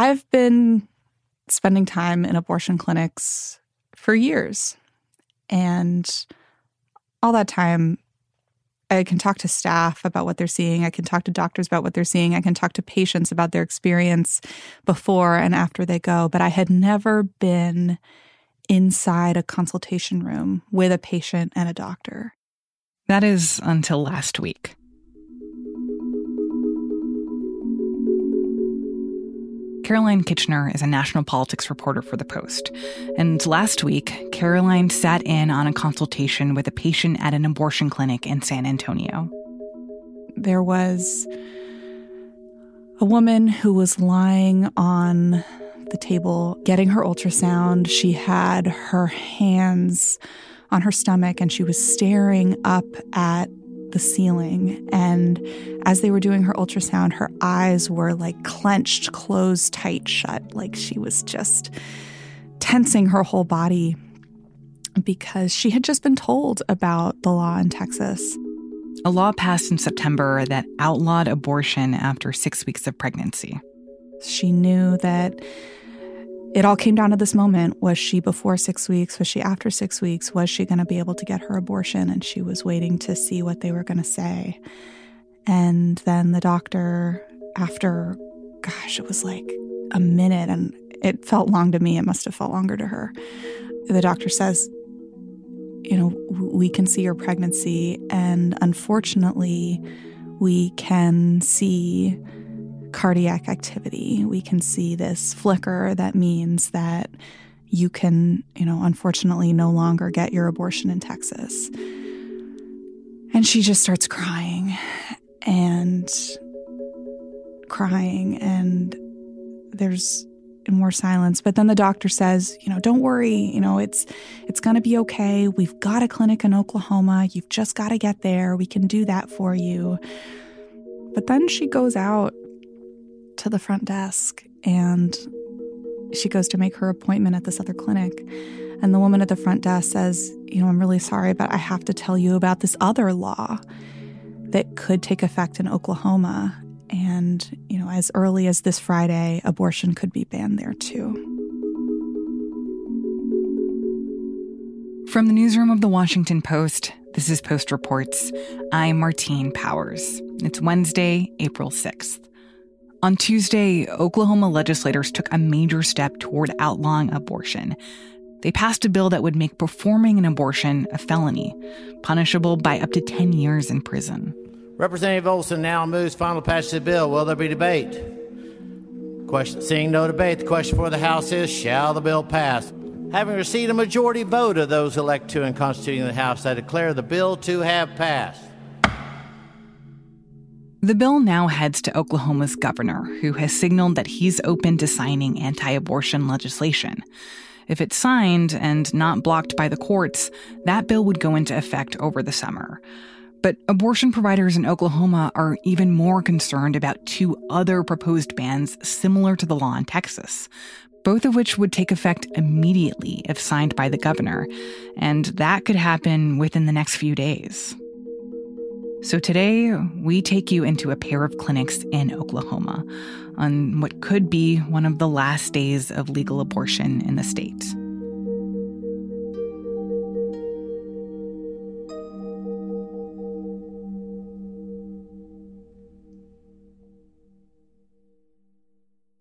I've been spending time in abortion clinics for years. And all that time, I can talk to staff about what they're seeing. I can talk to doctors about what they're seeing. I can talk to patients about their experience before and after they go. But I had never been inside a consultation room with a patient and a doctor. That is until last week. Caroline Kitchener is a national politics reporter for The Post. And last week, Caroline sat in on a consultation with a patient at an abortion clinic in San Antonio. There was a woman who was lying on the table getting her ultrasound. She had her hands on her stomach and she was staring up at the ceiling. And as they were doing her ultrasound, her eyes were like clenched, closed tight shut, like she was just tensing her whole body because she had just been told about the law in Texas. A law passed in September that outlawed abortion after six weeks of pregnancy. She knew that it all came down to this moment. Was she before six weeks? Was she after six weeks? Was she going to be able to get her abortion? And she was waiting to see what they were going to say. And then the doctor, after, gosh, it was like a minute, and it felt long to me. It must have felt longer to her. The doctor says, You know, we can see your pregnancy, and unfortunately, we can see cardiac activity. We can see this flicker that means that you can, you know, unfortunately no longer get your abortion in Texas. And she just starts crying and crying, and there's more silence. But then the doctor says, you know, don't worry, you know, it's it's going to be okay. We've got a clinic in Oklahoma. You've just got to get there. We can do that for you. But then she goes out to the front desk and she goes to make her appointment at this other clinic. And the woman at the front desk says, You know, I'm really sorry, but I have to tell you about this other law that could take effect in Oklahoma. And, you know, as early as this Friday, abortion could be banned there too. From the newsroom of the Washington Post, this is Post Reports. I'm Martine Powers. It's Wednesday, April 6th. On Tuesday, Oklahoma legislators took a major step toward outlawing abortion. They passed a bill that would make performing an abortion a felony, punishable by up to 10 years in prison. Representative Olsen now moves final passage of the bill. Will there be debate? Question, seeing no debate, the question for the House is Shall the bill pass? Having received a majority vote of those elected to and constituting the House, I declare the bill to have passed. The bill now heads to Oklahoma's governor, who has signaled that he's open to signing anti abortion legislation. If it's signed and not blocked by the courts, that bill would go into effect over the summer. But abortion providers in Oklahoma are even more concerned about two other proposed bans similar to the law in Texas, both of which would take effect immediately if signed by the governor, and that could happen within the next few days. So today, we take you into a pair of clinics in Oklahoma on what could be one of the last days of legal abortion in the state.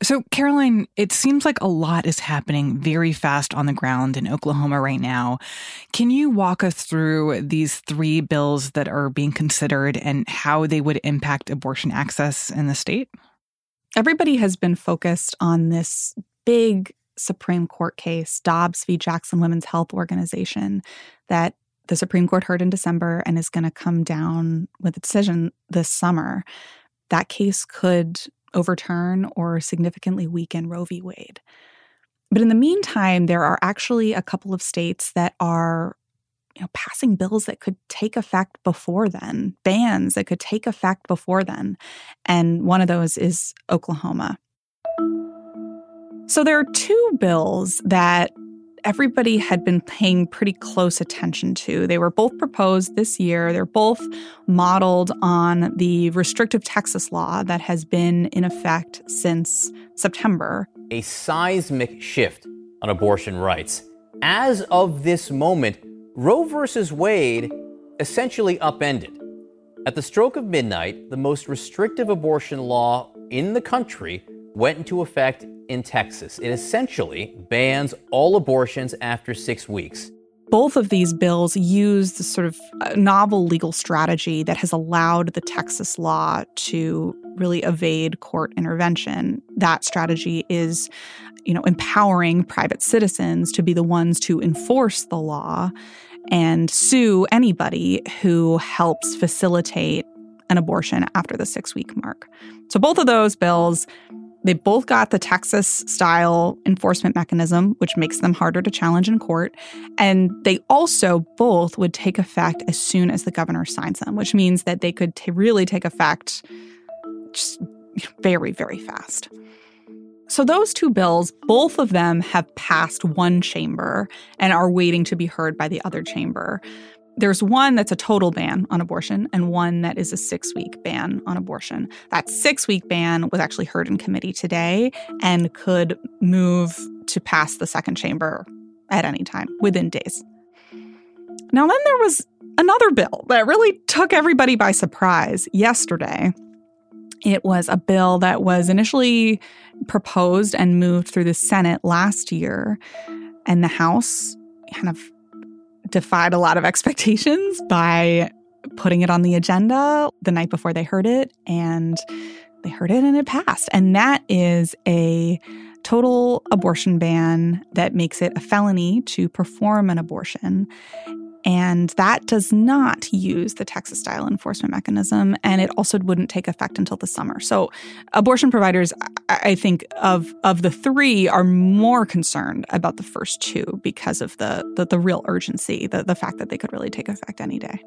So, Caroline, it seems like a lot is happening very fast on the ground in Oklahoma right now. Can you walk us through these three bills that are being considered and how they would impact abortion access in the state? Everybody has been focused on this big Supreme Court case, Dobbs v. Jackson Women's Health Organization, that the Supreme Court heard in December and is going to come down with a decision this summer. That case could overturn or significantly weaken Roe v. Wade. But in the meantime, there are actually a couple of states that are you know, passing bills that could take effect before then, bans that could take effect before then. And one of those is Oklahoma. So there are two bills that everybody had been paying pretty close attention to. They were both proposed this year. They're both modeled on the restrictive Texas law that has been in effect since September. A seismic shift on abortion rights. As of this moment, Roe v. Wade essentially upended. At the stroke of midnight, the most restrictive abortion law in the country went into effect in Texas. It essentially bans all abortions after six weeks. Both of these bills use the sort of uh, novel legal strategy that has allowed the Texas law to really evade court intervention. That strategy is, you know, empowering private citizens to be the ones to enforce the law and sue anybody who helps facilitate an abortion after the six week mark. So both of those bills they both got the Texas style enforcement mechanism, which makes them harder to challenge in court. And they also both would take effect as soon as the governor signs them, which means that they could t- really take effect just very, very fast. So, those two bills, both of them have passed one chamber and are waiting to be heard by the other chamber. There's one that's a total ban on abortion and one that is a six week ban on abortion. That six week ban was actually heard in committee today and could move to pass the second chamber at any time within days. Now, then there was another bill that really took everybody by surprise yesterday. It was a bill that was initially proposed and moved through the Senate last year, and the House kind of defied a lot of expectations by putting it on the agenda the night before they heard it and they heard it and it passed. And that is a total abortion ban that makes it a felony to perform an abortion. And that does not use the Texas style enforcement mechanism. And it also wouldn't take effect until the summer. So abortion providers, I think, of, of the three are more concerned about the first two because of the, the, the real urgency, the, the fact that they could really take effect any day.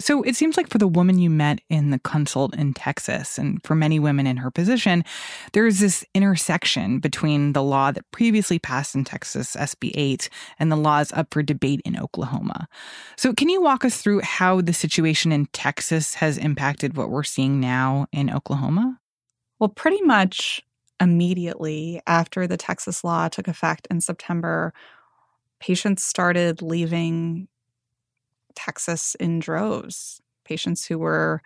So it seems like for the woman you met in the consult in Texas, and for many women in her position, there's this intersection between the law that previously passed in Texas, SB 8, and the laws up for debate in Oklahoma. So can you walk us through how the situation in Texas has impacted what we're seeing now in Oklahoma? Well, pretty much immediately after the Texas law took effect in September, patients started leaving Texas in droves. Patients who were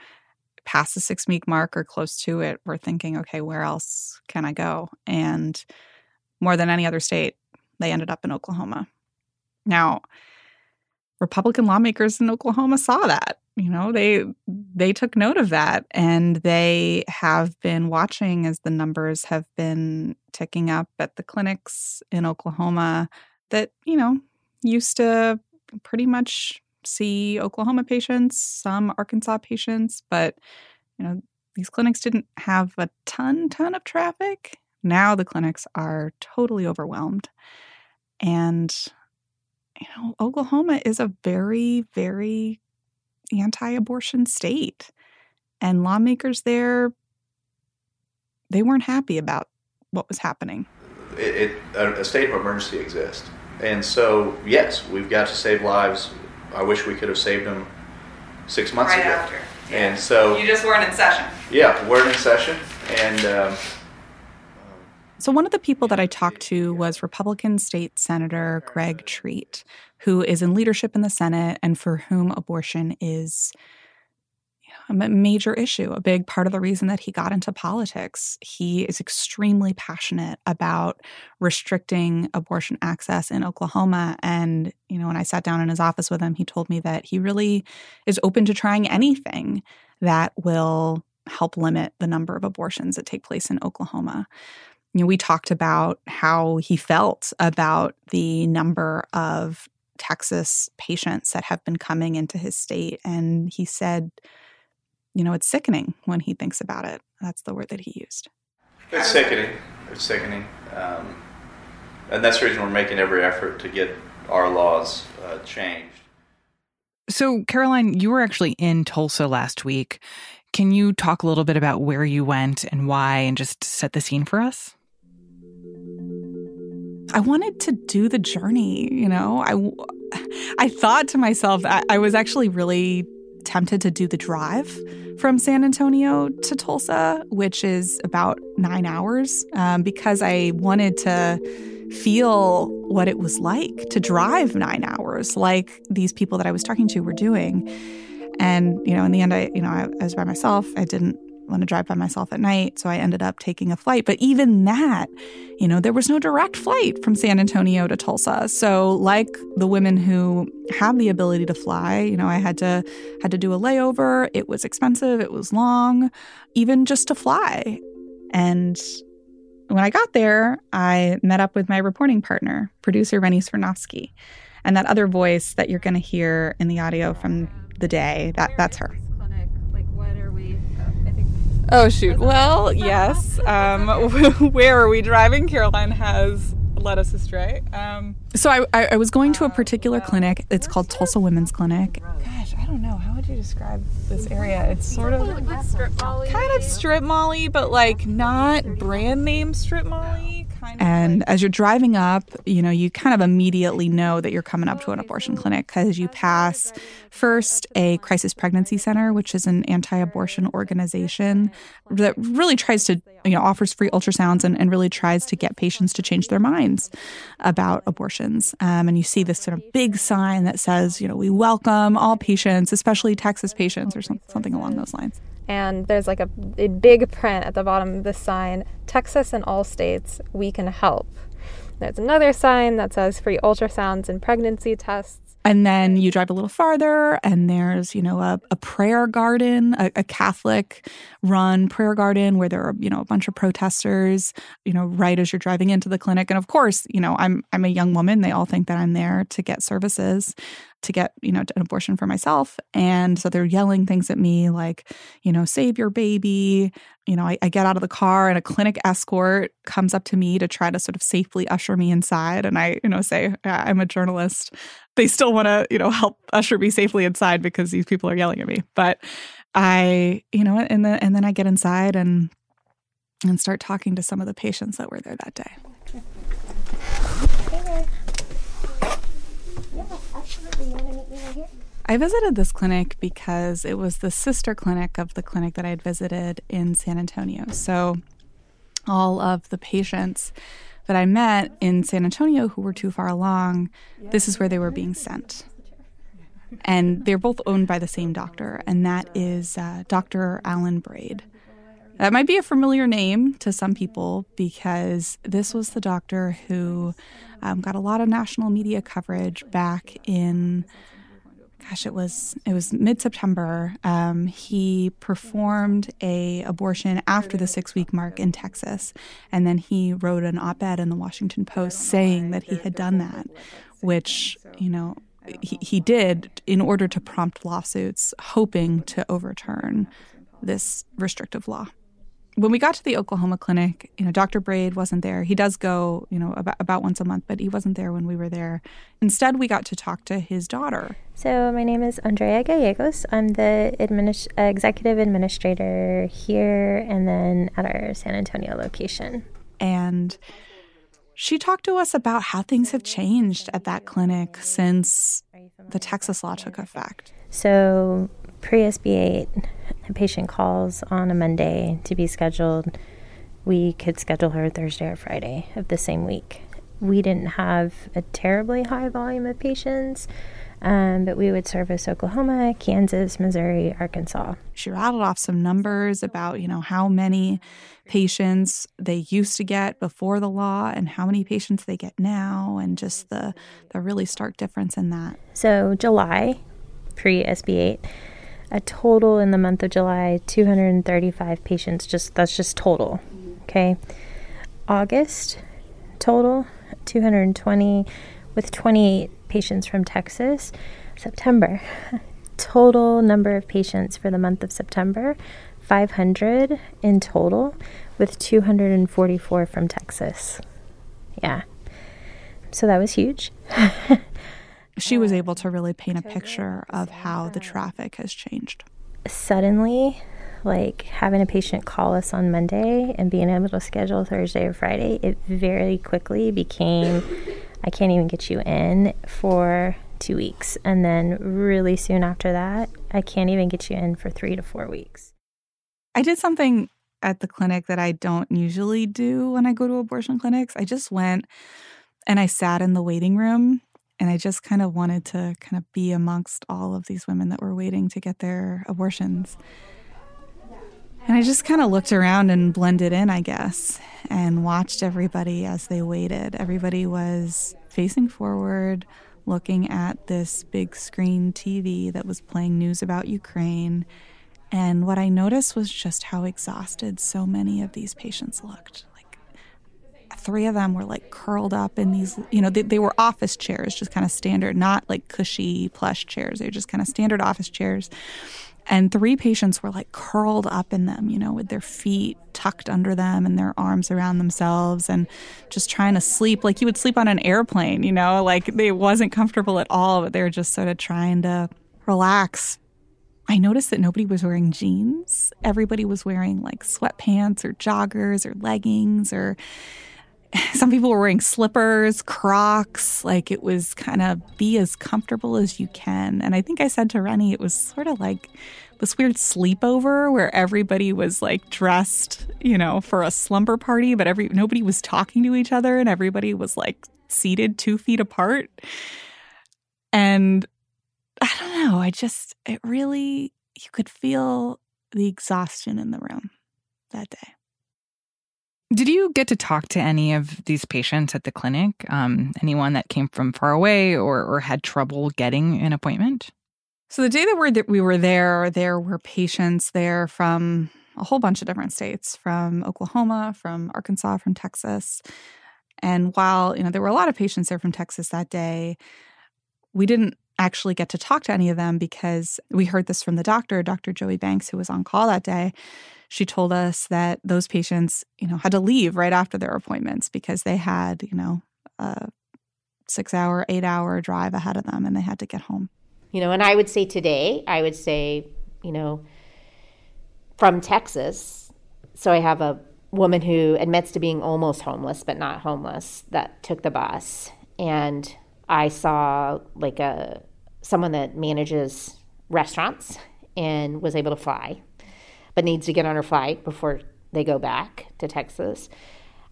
past the six week mark or close to it were thinking, okay, where else can I go? And more than any other state, they ended up in Oklahoma. Now, Republican lawmakers in Oklahoma saw that. You know, they they took note of that and they have been watching as the numbers have been ticking up at the clinics in Oklahoma that, you know, used to pretty much see Oklahoma patients, some Arkansas patients, but you know, these clinics didn't have a ton ton of traffic. Now the clinics are totally overwhelmed. And you know, Oklahoma is a very very anti-abortion state. And lawmakers there they weren't happy about what was happening. It, it, a state of emergency exists. And so, yes, we've got to save lives I wish we could have saved them six months right ago. After. Yeah. And so you just weren't in session. Yeah, weren't in session, and. Um, so, one of the people that I talked to was Republican State Senator Greg Treat, who is in leadership in the Senate and for whom abortion is a major issue, a big part of the reason that he got into politics. He is extremely passionate about restricting abortion access in Oklahoma. And, you know, when I sat down in his office with him, he told me that he really is open to trying anything that will help limit the number of abortions that take place in Oklahoma. You know, we talked about how he felt about the number of Texas patients that have been coming into his state. And he said, you know, it's sickening when he thinks about it. That's the word that he used. It's sickening. It's sickening. Um, and that's the reason we're making every effort to get our laws uh, changed. So, Caroline, you were actually in Tulsa last week. Can you talk a little bit about where you went and why and just set the scene for us? I wanted to do the journey, you know. I I thought to myself I, I was actually really tempted to do the drive from San Antonio to Tulsa, which is about nine hours, um, because I wanted to feel what it was like to drive nine hours, like these people that I was talking to were doing. And, you know, in the end, I, you know, I, I was by myself. I didn't want to drive by myself at night. So I ended up taking a flight. But even that, you know, there was no direct flight from San Antonio to Tulsa. So like the women who have the ability to fly, you know, I had to had to do a layover. It was expensive, it was long, even just to fly. And when I got there, I met up with my reporting partner, producer Rennie Svirnovskiy. And that other voice that you're going to hear in the audio from the day, that that's her. Oh shoot. Well, yes. Um, where are we driving? Caroline has led us astray. Um, so I, I, I, was going to a particular clinic. It's called Tulsa Women's Clinic. Gosh, I don't know. How would you describe this area? It's sort of kind of strip molly, but like not brand name strip molly and as you're driving up, you know, you kind of immediately know that you're coming up to an abortion clinic because you pass first a crisis pregnancy center, which is an anti-abortion organization that really tries to, you know, offers free ultrasounds and, and really tries to get patients to change their minds about abortions. Um, and you see this sort of big sign that says, you know, we welcome all patients, especially Texas patients, or some, something along those lines and there's like a, a big print at the bottom of the sign Texas and all states, we can help. There's another sign that says free ultrasounds and pregnancy tests. And then you drive a little farther, and there's, you know, a, a prayer garden, a, a, Catholic run prayer garden where there are, you know, a bunch of protesters, you know, right as you're driving into the clinic. And of course, you know, I'm I'm a young woman. They all think that I'm there to get services to get, you know, an abortion for myself. And so they're yelling things at me like, you know, save your baby. You know, I, I get out of the car and a clinic escort comes up to me to try to sort of safely usher me inside. And I, you know, say, I'm a journalist. They still want to, you know, help usher me safely inside because these people are yelling at me. But I, you know, and then and then I get inside and and start talking to some of the patients that were there that day. I visited this clinic because it was the sister clinic of the clinic that I had visited in San Antonio. So all of the patients that I met in San Antonio who were too far along, this is where they were being sent. And they're both owned by the same doctor, and that is uh, Dr. Alan Braid. That might be a familiar name to some people because this was the doctor who um, got a lot of national media coverage back in gosh, it was it was mid September. Um, he performed a abortion after the six week mark in Texas, and then he wrote an op ed in the Washington Post saying that he had done that, which you know he, he did in order to prompt lawsuits, hoping to overturn this restrictive law when we got to the Oklahoma clinic, you know, Dr. Braid wasn't there. He does go, you know, about, about once a month, but he wasn't there when we were there. Instead, we got to talk to his daughter. So, my name is Andrea Gallegos. I'm the administ- executive administrator here and then at our San Antonio location. And she talked to us about how things have changed at that clinic since the Texas law took effect. So, pre SB 8, a patient calls on a Monday to be scheduled. We could schedule her Thursday or Friday of the same week. We didn't have a terribly high volume of patients, um, but we would service Oklahoma, Kansas, Missouri, Arkansas. She rattled off some numbers about, you know, how many patients they used to get before the law and how many patients they get now, and just the the really stark difference in that. So July, pre SB 8 a total in the month of July 235 patients just that's just total okay? August total 220 with 28 patients from Texas. September total number of patients for the month of September 500 in total with 244 from Texas. Yeah. So that was huge she was able to really paint a picture of how the traffic has changed. Suddenly, like having a patient call us on Monday and being able to schedule Thursday or Friday, it very quickly became I can't even get you in for two weeks. And then really soon after that, I can't even get you in for three to four weeks. I did something at the clinic that I don't usually do when I go to abortion clinics. I just went and I sat in the waiting room and I just kind of wanted to kind of be amongst all of these women that were waiting to get their abortions. And I just kind of looked around and blended in, I guess, and watched everybody as they waited. Everybody was facing forward, looking at this big screen TV that was playing news about Ukraine. And what I noticed was just how exhausted so many of these patients looked. Three of them were like curled up in these, you know, they, they were office chairs, just kind of standard, not like cushy plush chairs. They were just kind of standard office chairs. And three patients were like curled up in them, you know, with their feet tucked under them and their arms around themselves and just trying to sleep like you would sleep on an airplane, you know, like it wasn't comfortable at all, but they were just sort of trying to relax. I noticed that nobody was wearing jeans. Everybody was wearing like sweatpants or joggers or leggings or some people were wearing slippers, Crocs. Like it was kind of be as comfortable as you can. And I think I said to Rennie, it was sort of like this weird sleepover where everybody was like dressed, you know, for a slumber party, but every nobody was talking to each other and everybody was like seated two feet apart. And I don't know, I just, it really, you could feel the exhaustion in the room that day. Did you get to talk to any of these patients at the clinic? Um, anyone that came from far away or, or had trouble getting an appointment? So the day that we that we were there, there were patients there from a whole bunch of different states, from Oklahoma, from Arkansas, from Texas. And while, you know, there were a lot of patients there from Texas that day, we didn't actually get to talk to any of them because we heard this from the doctor, Dr. Joey Banks, who was on call that day she told us that those patients, you know, had to leave right after their appointments because they had, you know, a six hour, eight hour drive ahead of them and they had to get home. You know, and I would say today, I would say, you know, from Texas. So I have a woman who admits to being almost homeless, but not homeless, that took the bus. And I saw like a someone that manages restaurants and was able to fly but needs to get on her flight before they go back to Texas.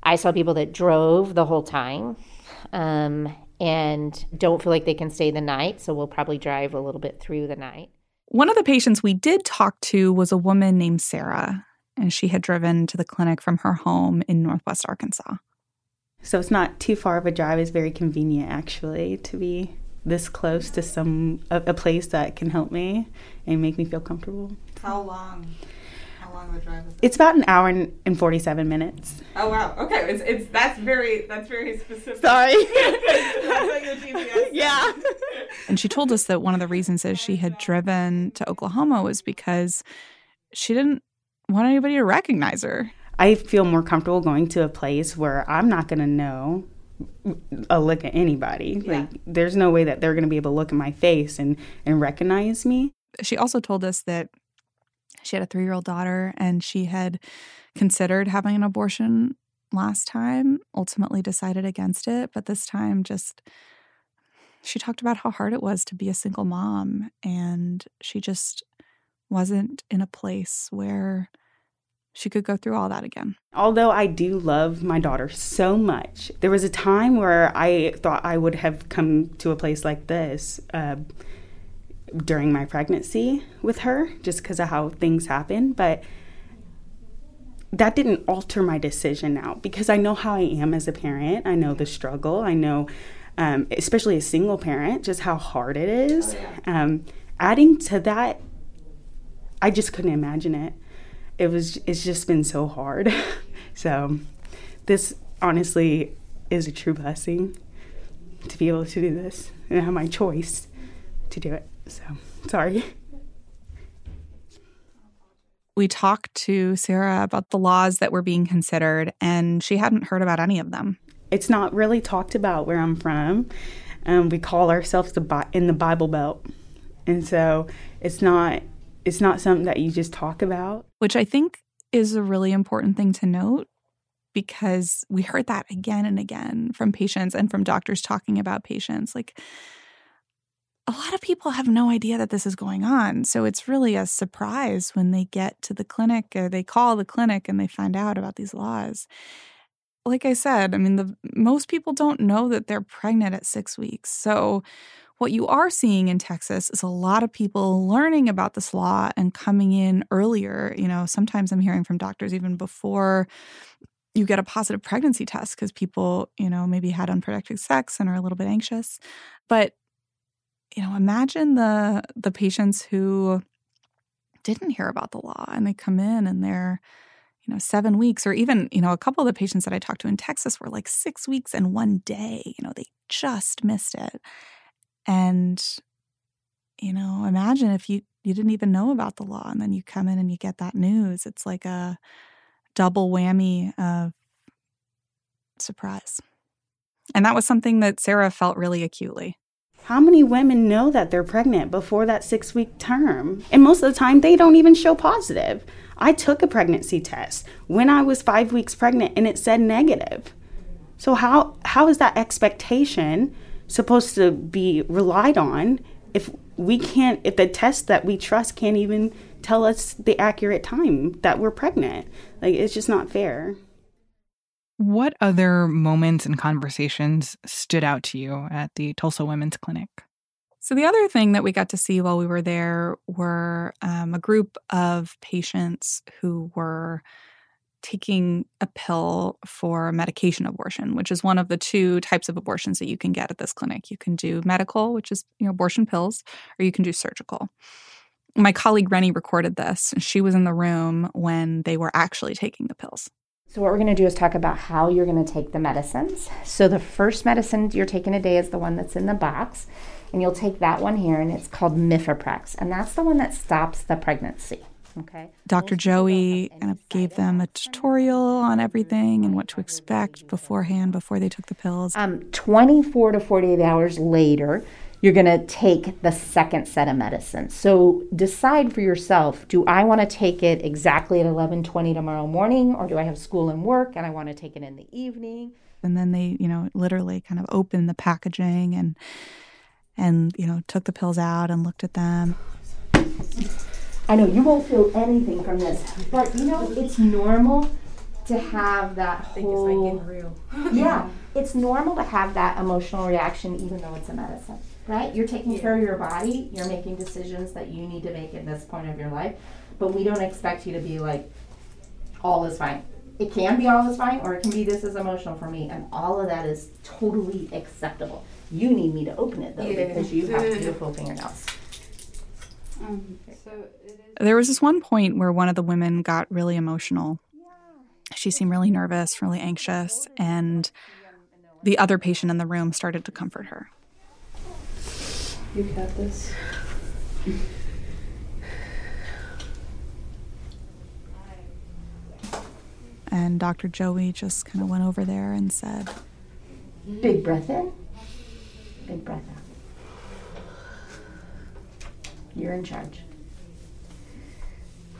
I saw people that drove the whole time um, and don't feel like they can stay the night, so we'll probably drive a little bit through the night. One of the patients we did talk to was a woman named Sarah, and she had driven to the clinic from her home in Northwest Arkansas. So it's not too far of a drive. It's very convenient, actually, to be this close to some a, a place that can help me and make me feel comfortable. How long? How long of a drive is that? It's about an hour and, and 47 minutes. Oh wow. Okay. It's, it's that's very that's very specific. Sorry. that's like. Yeah. and she told us that one of the reasons is she had driven to Oklahoma was because she didn't want anybody to recognize her. I feel more comfortable going to a place where I'm not going to know a look at anybody. Yeah. Like there's no way that they're going to be able to look at my face and and recognize me. She also told us that she had a three year old daughter and she had considered having an abortion last time, ultimately decided against it. But this time, just she talked about how hard it was to be a single mom. And she just wasn't in a place where she could go through all that again. Although I do love my daughter so much, there was a time where I thought I would have come to a place like this. Uh, during my pregnancy with her just because of how things happen. But that didn't alter my decision now because I know how I am as a parent. I know the struggle. I know, um, especially a single parent, just how hard it is. Oh, um, adding to that, I just couldn't imagine it. It was. It's just been so hard. so, this honestly is a true blessing to be able to do this and have my choice to do it. So, sorry. We talked to Sarah about the laws that were being considered, and she hadn't heard about any of them. It's not really talked about where I'm from. Um, we call ourselves the in the Bible Belt, and so it's not it's not something that you just talk about. Which I think is a really important thing to note because we heard that again and again from patients and from doctors talking about patients. Like, a lot of people have no idea that this is going on. So it's really a surprise when they get to the clinic or they call the clinic and they find out about these laws. Like I said, I mean, the most people don't know that they're pregnant at 6 weeks. So what you are seeing in Texas is a lot of people learning about this law and coming in earlier. You know, sometimes I'm hearing from doctors even before you get a positive pregnancy test because people, you know, maybe had unprotected sex and are a little bit anxious. But you know, imagine the the patients who didn't hear about the law and they come in and they're you know, seven weeks, or even, you know, a couple of the patients that I talked to in Texas were like six weeks and one day. You know, they just missed it. And, you know, imagine if you you didn't even know about the law and then you come in and you get that news. It's like a double whammy of surprise. And that was something that Sarah felt really acutely. How many women know that they're pregnant before that six week term? And most of the time, they don't even show positive. I took a pregnancy test when I was five weeks pregnant and it said negative. So, how, how is that expectation supposed to be relied on if we can't, if the test that we trust can't even tell us the accurate time that we're pregnant? Like, it's just not fair. What other moments and conversations stood out to you at the Tulsa Women's Clinic? So, the other thing that we got to see while we were there were um, a group of patients who were taking a pill for medication abortion, which is one of the two types of abortions that you can get at this clinic. You can do medical, which is you know abortion pills, or you can do surgical. My colleague Rennie recorded this, she was in the room when they were actually taking the pills. So, what we're going to do is talk about how you're going to take the medicines. So, the first medicine you're taking a day is the one that's in the box, and you'll take that one here, and it's called Mifeprex, and that's the one that stops the pregnancy. Okay. Dr. Joey kind of gave them a tutorial on everything and what to expect beforehand before they took the pills. Um, 24 to 48 hours later, you're going to take the second set of medicine. So decide for yourself, do I want to take it exactly at 11:20 tomorrow morning or do I have school and work and I want to take it in the evening? And then they, you know, literally kind of opened the packaging and and, you know, took the pills out and looked at them. I know you won't feel anything from this, but you know, it's normal to have that whole yeah, it's normal to have that emotional reaction even though it's a medicine right? You're taking yeah. care of your body, you're making decisions that you need to make at this point of your life, but we don't expect you to be like, all is fine. It can be all is fine, or it can be this is emotional for me, and all of that is totally acceptable. You need me to open it though, yeah. because you have beautiful fingernails. Um, there was this one point where one of the women got really emotional. She seemed really nervous, really anxious, and the other patient in the room started to comfort her. You got this. And Dr. Joey just kind of went over there and said, Big breath in, big breath out. You're in charge.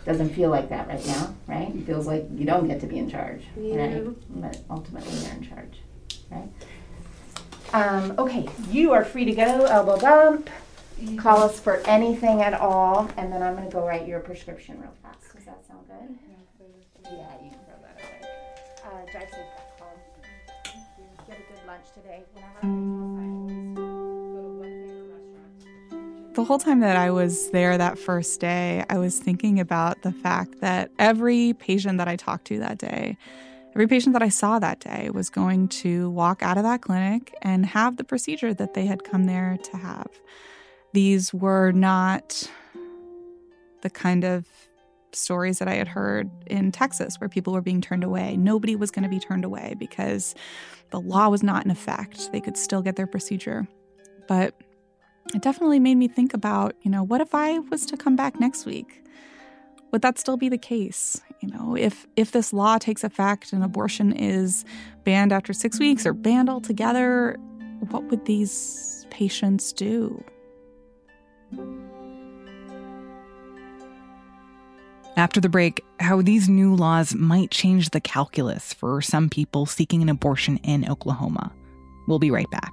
Doesn't feel like that right now, right? It feels like you don't get to be in charge, yeah. right? But ultimately, you're in charge, right? Um, okay, you are free to go, elbow bump. Call us for anything at all, and then I'm going to go write your prescription real fast. Does that sound good? Yeah, you can throw that away. Uh, drive safe back home. Get a good lunch today. The whole time that I was there that first day, I was thinking about the fact that every patient that I talked to that day Every patient that I saw that day was going to walk out of that clinic and have the procedure that they had come there to have. These were not the kind of stories that I had heard in Texas where people were being turned away. Nobody was going to be turned away because the law was not in effect. They could still get their procedure. But it definitely made me think about, you know, what if I was to come back next week? Would that still be the case? You know, if if this law takes effect and abortion is banned after 6 weeks or banned altogether, what would these patients do? After the break, how these new laws might change the calculus for some people seeking an abortion in Oklahoma. We'll be right back.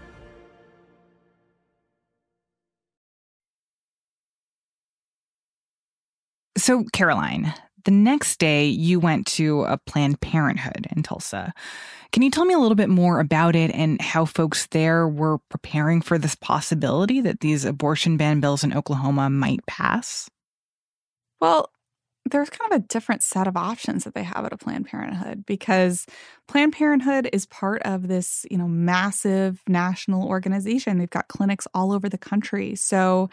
So, Caroline, the next day you went to a Planned Parenthood in Tulsa. Can you tell me a little bit more about it and how folks there were preparing for this possibility that these abortion ban bills in Oklahoma might pass? Well, there's kind of a different set of options that they have at a Planned Parenthood because Planned Parenthood is part of this, you know, massive national organization. They've got clinics all over the country. So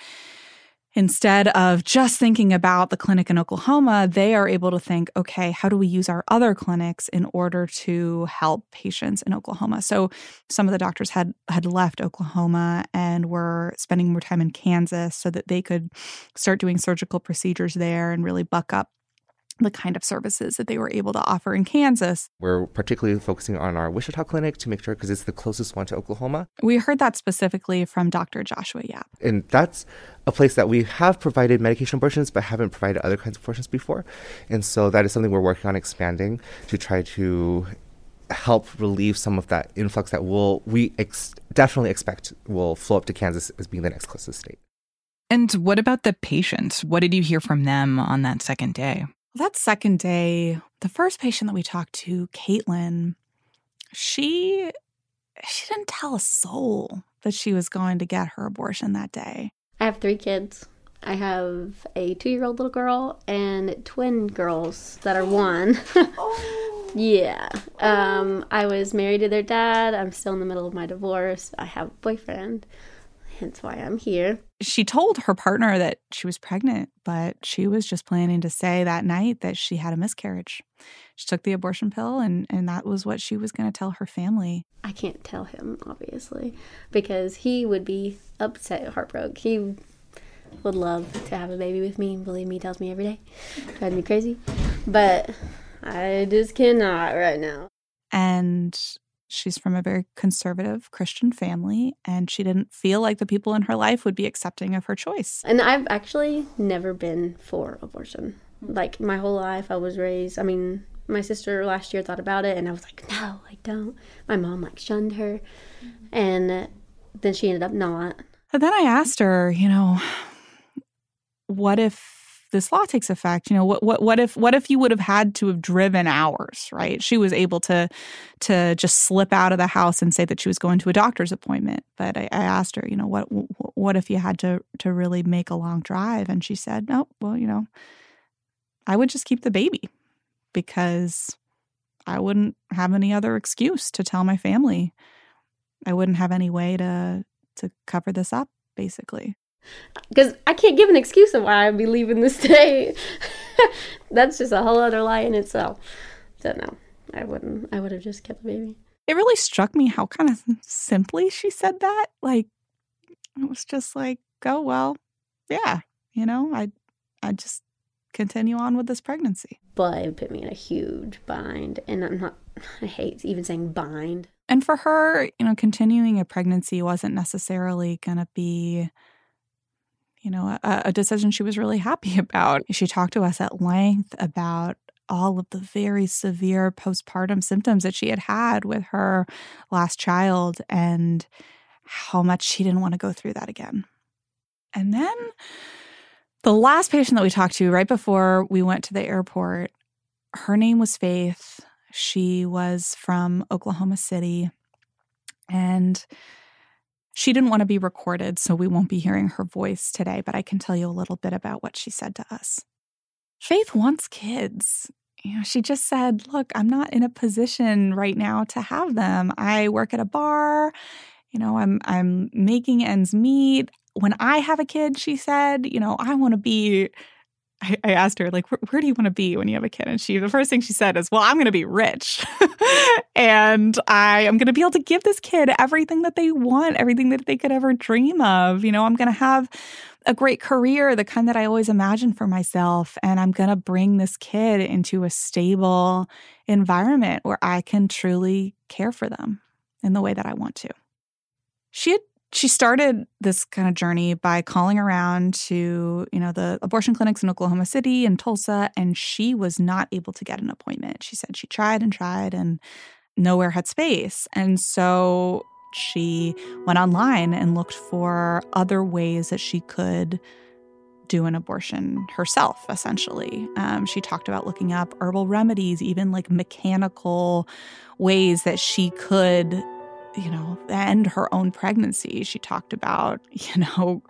Instead of just thinking about the clinic in Oklahoma, they are able to think, okay, how do we use our other clinics in order to help patients in Oklahoma? So some of the doctors had had left Oklahoma and were spending more time in Kansas so that they could start doing surgical procedures there and really buck up the kind of services that they were able to offer in Kansas. We're particularly focusing on our Wichita clinic to make sure because it's the closest one to Oklahoma. We heard that specifically from Dr. Joshua Yap. And that's a place that we have provided medication abortions but haven't provided other kinds of abortions before. And so that is something we're working on expanding to try to help relieve some of that influx that will we ex- definitely expect will flow up to Kansas as being the next closest state. And what about the patients? What did you hear from them on that second day? That second day, the first patient that we talked to, Caitlin, she she didn't tell a soul that she was going to get her abortion that day. I have three kids. I have a two year old little girl and twin girls that are one. oh. yeah. Um, I was married to their dad. I'm still in the middle of my divorce. I have a boyfriend hence why I'm here. She told her partner that she was pregnant, but she was just planning to say that night that she had a miscarriage. She took the abortion pill, and, and that was what she was going to tell her family. I can't tell him, obviously, because he would be upset, heartbroken. He would love to have a baby with me. Believe me, he tells me every day. Drives me crazy. But I just cannot right now. And She's from a very conservative Christian family, and she didn't feel like the people in her life would be accepting of her choice. And I've actually never been for abortion. Hmm. Like my whole life, I was raised, I mean, my sister last year thought about it, and I was like, no, I don't. My mom like shunned her, mm-hmm. and then she ended up not. But then I asked her, you know, what if this law takes effect you know what what what if what if you would have had to have driven hours right? She was able to to just slip out of the house and say that she was going to a doctor's appointment. But i, I asked her you know what what if you had to to really make a long drive? And she said no well you know i would just keep the baby because i wouldn't have any other excuse to tell my family. I wouldn't have any way to to cover this up basically because I can't give an excuse of why I'd be leaving the state. That's just a whole other lie in itself. So no, I wouldn't. I would have just kept the baby. It really struck me how kind of simply she said that. Like it was just like, oh well, yeah, you know, I, I just continue on with this pregnancy. But it put me in a huge bind, and I'm not. I hate even saying bind. And for her, you know, continuing a pregnancy wasn't necessarily going to be you know, a, a decision she was really happy about. She talked to us at length about all of the very severe postpartum symptoms that she had had with her last child and how much she didn't want to go through that again. And then the last patient that we talked to right before we went to the airport, her name was Faith. She was from Oklahoma City. And she didn't want to be recorded, so we won't be hearing her voice today, but I can tell you a little bit about what she said to us. Faith wants kids. You know, she just said, Look, I'm not in a position right now to have them. I work at a bar You know, I'm I'm making ends meet. When I have a kid, she said, you know, I want to be I, asked her, like, where, where do you want to be when you have a kid? And she, the first thing she said is, well, I'm going to be rich. and I am going to be able to give this kid everything that they want, everything that they could ever dream of. You know, I'm going to have a great career, the kind that I always imagined for myself. And I'm going to bring this kid into a stable environment where I can truly care for them in the way that I want to. She had she started this kind of journey by calling around to, you know, the abortion clinics in Oklahoma City and Tulsa, and she was not able to get an appointment. She said she tried and tried and nowhere had space. And so she went online and looked for other ways that she could do an abortion herself, essentially. Um, she talked about looking up herbal remedies, even like mechanical ways that she could you know, end her own pregnancy. She talked about, you know,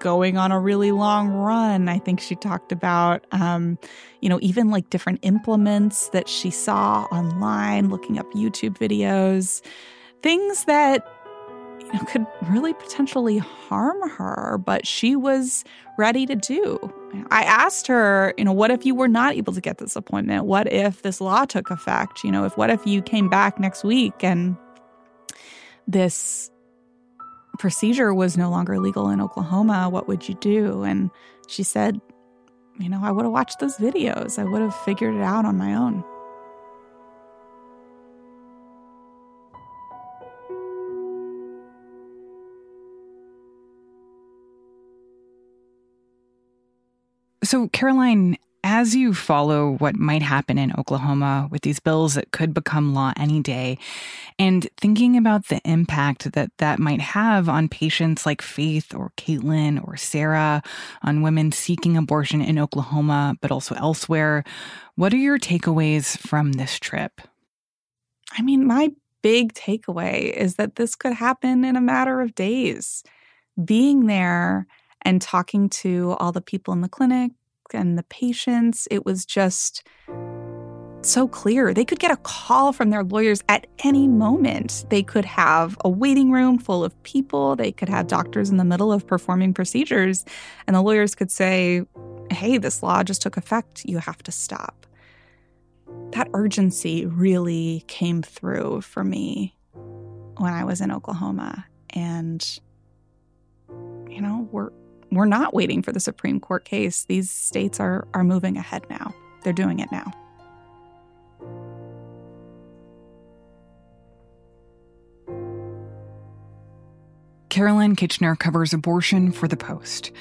going on a really long run. I think she talked about, um, you know, even like different implements that she saw online, looking up YouTube videos, things that, you know, could really potentially harm her, but she was ready to do. I asked her, you know, what if you were not able to get this appointment? What if this law took effect? You know, if what if you came back next week and this procedure was no longer legal in Oklahoma, what would you do? And she said, You know, I would have watched those videos, I would have figured it out on my own. So, Caroline, as you follow what might happen in Oklahoma with these bills that could become law any day, and thinking about the impact that that might have on patients like Faith or Caitlin or Sarah, on women seeking abortion in Oklahoma, but also elsewhere, what are your takeaways from this trip? I mean, my big takeaway is that this could happen in a matter of days. Being there and talking to all the people in the clinic, and the patients. It was just so clear. They could get a call from their lawyers at any moment. They could have a waiting room full of people. They could have doctors in the middle of performing procedures. And the lawyers could say, hey, this law just took effect. You have to stop. That urgency really came through for me when I was in Oklahoma. And, you know, we're we're not waiting for the Supreme Court case. These states are, are moving ahead now. They're doing it now. Caroline Kitchener covers abortion for The Post.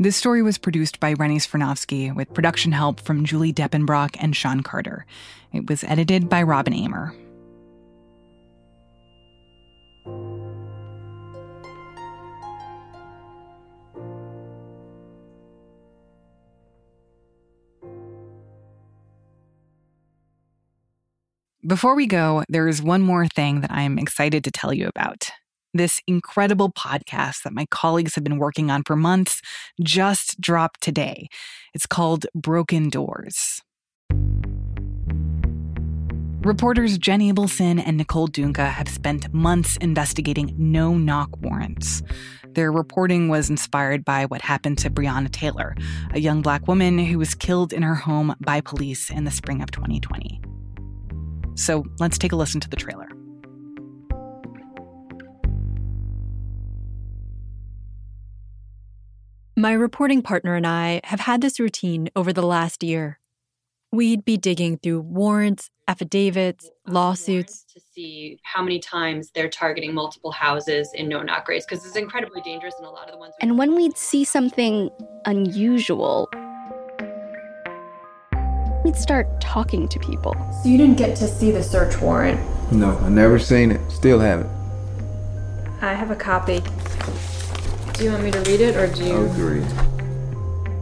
This story was produced by Rennie Svirnovskiy with production help from Julie Depenbrock and Sean Carter. It was edited by Robin Amer. Before we go, there is one more thing that I'm excited to tell you about. This incredible podcast that my colleagues have been working on for months just dropped today. It's called Broken Doors. Reporters Jenn Abelson and Nicole Dungca have spent months investigating no knock warrants. Their reporting was inspired by what happened to Breonna Taylor, a young black woman who was killed in her home by police in the spring of 2020. So let's take a listen to the trailer. My reporting partner and I have had this routine over the last year. We'd be digging through warrants, affidavits, lawsuits to see how many times they're targeting multiple houses in no knock raids because it's incredibly dangerous and a lot of the ones. And when we'd see something unusual, we'd start talking to people. So you didn't get to see the search warrant? No, I never seen it. Still haven't. I have a copy. Do you want me to read it or do you? Agree.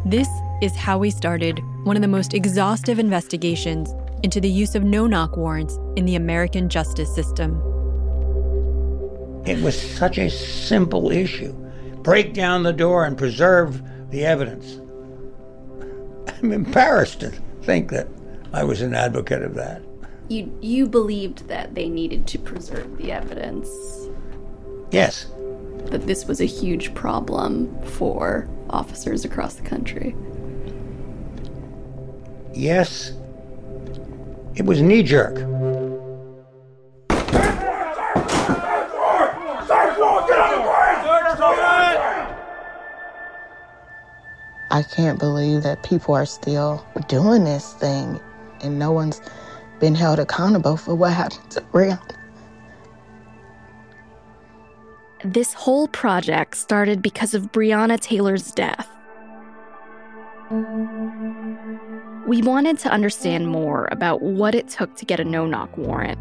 This is how we started one of the most exhaustive investigations into the use of no knock warrants in the American justice system. It was such a simple issue break down the door and preserve the evidence. I'm embarrassed to think that I was an advocate of that. You, you believed that they needed to preserve the evidence. Yes. That this was a huge problem for officers across the country. Yes. It was knee jerk. I can't believe that people are still doing this thing and no one's been held accountable for what happened to Breonna. This whole project started because of Breonna Taylor's death. We wanted to understand more about what it took to get a no knock warrant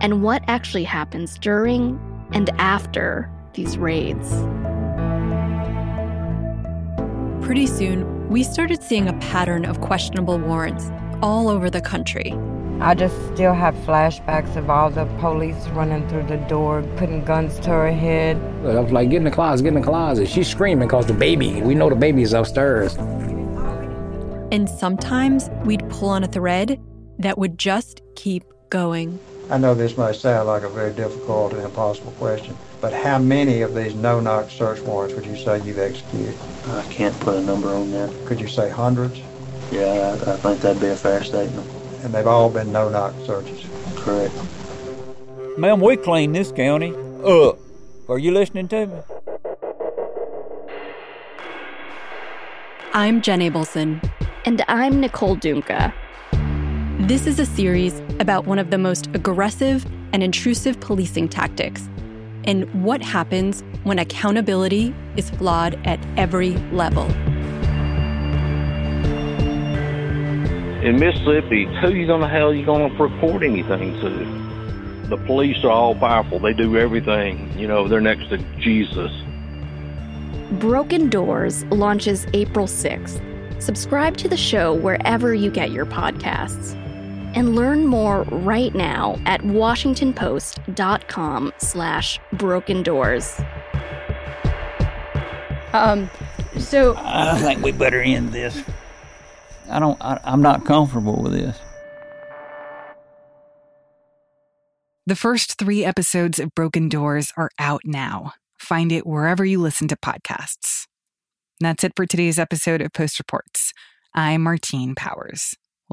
and what actually happens during and after these raids. Pretty soon, we started seeing a pattern of questionable warrants all over the country. I just still have flashbacks of all the police running through the door, putting guns to her head. I was like, get in the closet, get in the closet. She's screaming because the baby, we know the baby is upstairs. And sometimes we'd pull on a thread that would just keep going. I know this may sound like a very difficult and impossible question, but how many of these no-knock search warrants would you say you've executed? I can't put a number on that. Could you say hundreds? Yeah, I, I think that'd be a fair statement. And they've all been no-knock searches? Correct. Ma'am, we clean this county up. Are you listening to me? I'm Jenn Abelson. And I'm Nicole Dungca. This is a series about one of the most aggressive and intrusive policing tactics and what happens when accountability is flawed at every level. In Mississippi, who you gonna hell you gonna report anything to? The police are all powerful. They do everything. You know, they're next to Jesus. Broken Doors launches April 6th. Subscribe to the show wherever you get your podcasts. And learn more right now at washingtonpost.com slash broken doors. Um, so I think we better end this. I don't. I, I'm not comfortable with this. The first three episodes of Broken Doors are out now. Find it wherever you listen to podcasts. That's it for today's episode of Post Reports. I'm Martine Powers.